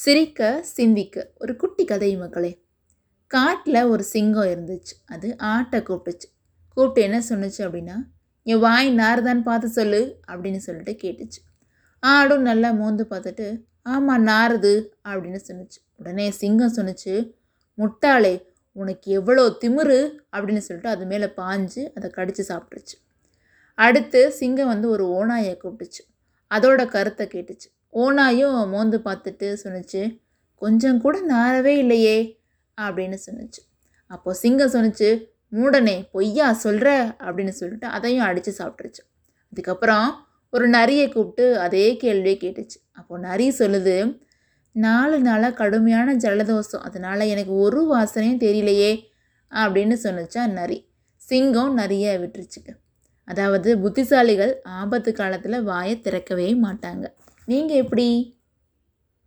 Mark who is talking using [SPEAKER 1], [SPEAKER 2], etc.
[SPEAKER 1] சிரிக்க சிந்திக்க. ஒரு குட்டி கதை மக்களே. காட்டில் ஒரு சிங்கம் இருந்துச்சு. அது ஆட்டை கூப்பிட்டுச்சு கூப்பிட்டு என்ன சொன்னுச்சு அப்படின்னா என் வாய் நார்தான்னு பார்த்து சொல்லு அப்படின்னு சொல்லிட்டு கேட்டுச்சு. ஆடும் நல்லா மோந்து பார்த்துட்டு ஆமாம் நாறுது அப்படின்னு சொன்னுச்சு. உடனே சிங்கம் சொன்னுச்சு முட்டாளே உனக்கு எவ்வளோ திமிரு அப்படின்னு சொல்லிட்டு அது மேலே பாஞ்சு அதை கடித்து சாப்பிட்டுருச்சு. அடுத்து சிங்கம் வந்து ஒரு ஓநாயை கூப்பிட்டுச்சு. அதோட கருத்தை கேட்டுச்சு. ஓனாயும் மோந்து பார்த்துட்டு சொன்னுச்சு கொஞ்சம் கூட நாரவே இல்லையே அப்படின்னு சொன்னுச்சு. அப்போது சிங்கம் சொன்னுச்சு மூடனே பொய்யா சொல்கிற அப்படின்னு சொல்லிட்டு அதையும் அடித்து சாப்பிட்ருச்சு அதுக்கப்புறம் ஒரு நரியை கூப்பிட்டு அதே கேள்வியை கேட்டுச்சு. அப்போது நரி சொல்லுது நாலு நாளாக கடுமையான ஜலதோஷம். அதனால் எனக்கு ஒரு வாசனையும் தெரியலையே அப்படின்னு சொன்னுச்சா நரி. சிங்கம் நிறைய விட்டுருச்சுங்க. அதாவது புத்திசாலிகள் ஆபத்து காலத்தில் வாயை திறக்கவே மாட்டாங்க. நீங்கள் எப்படி?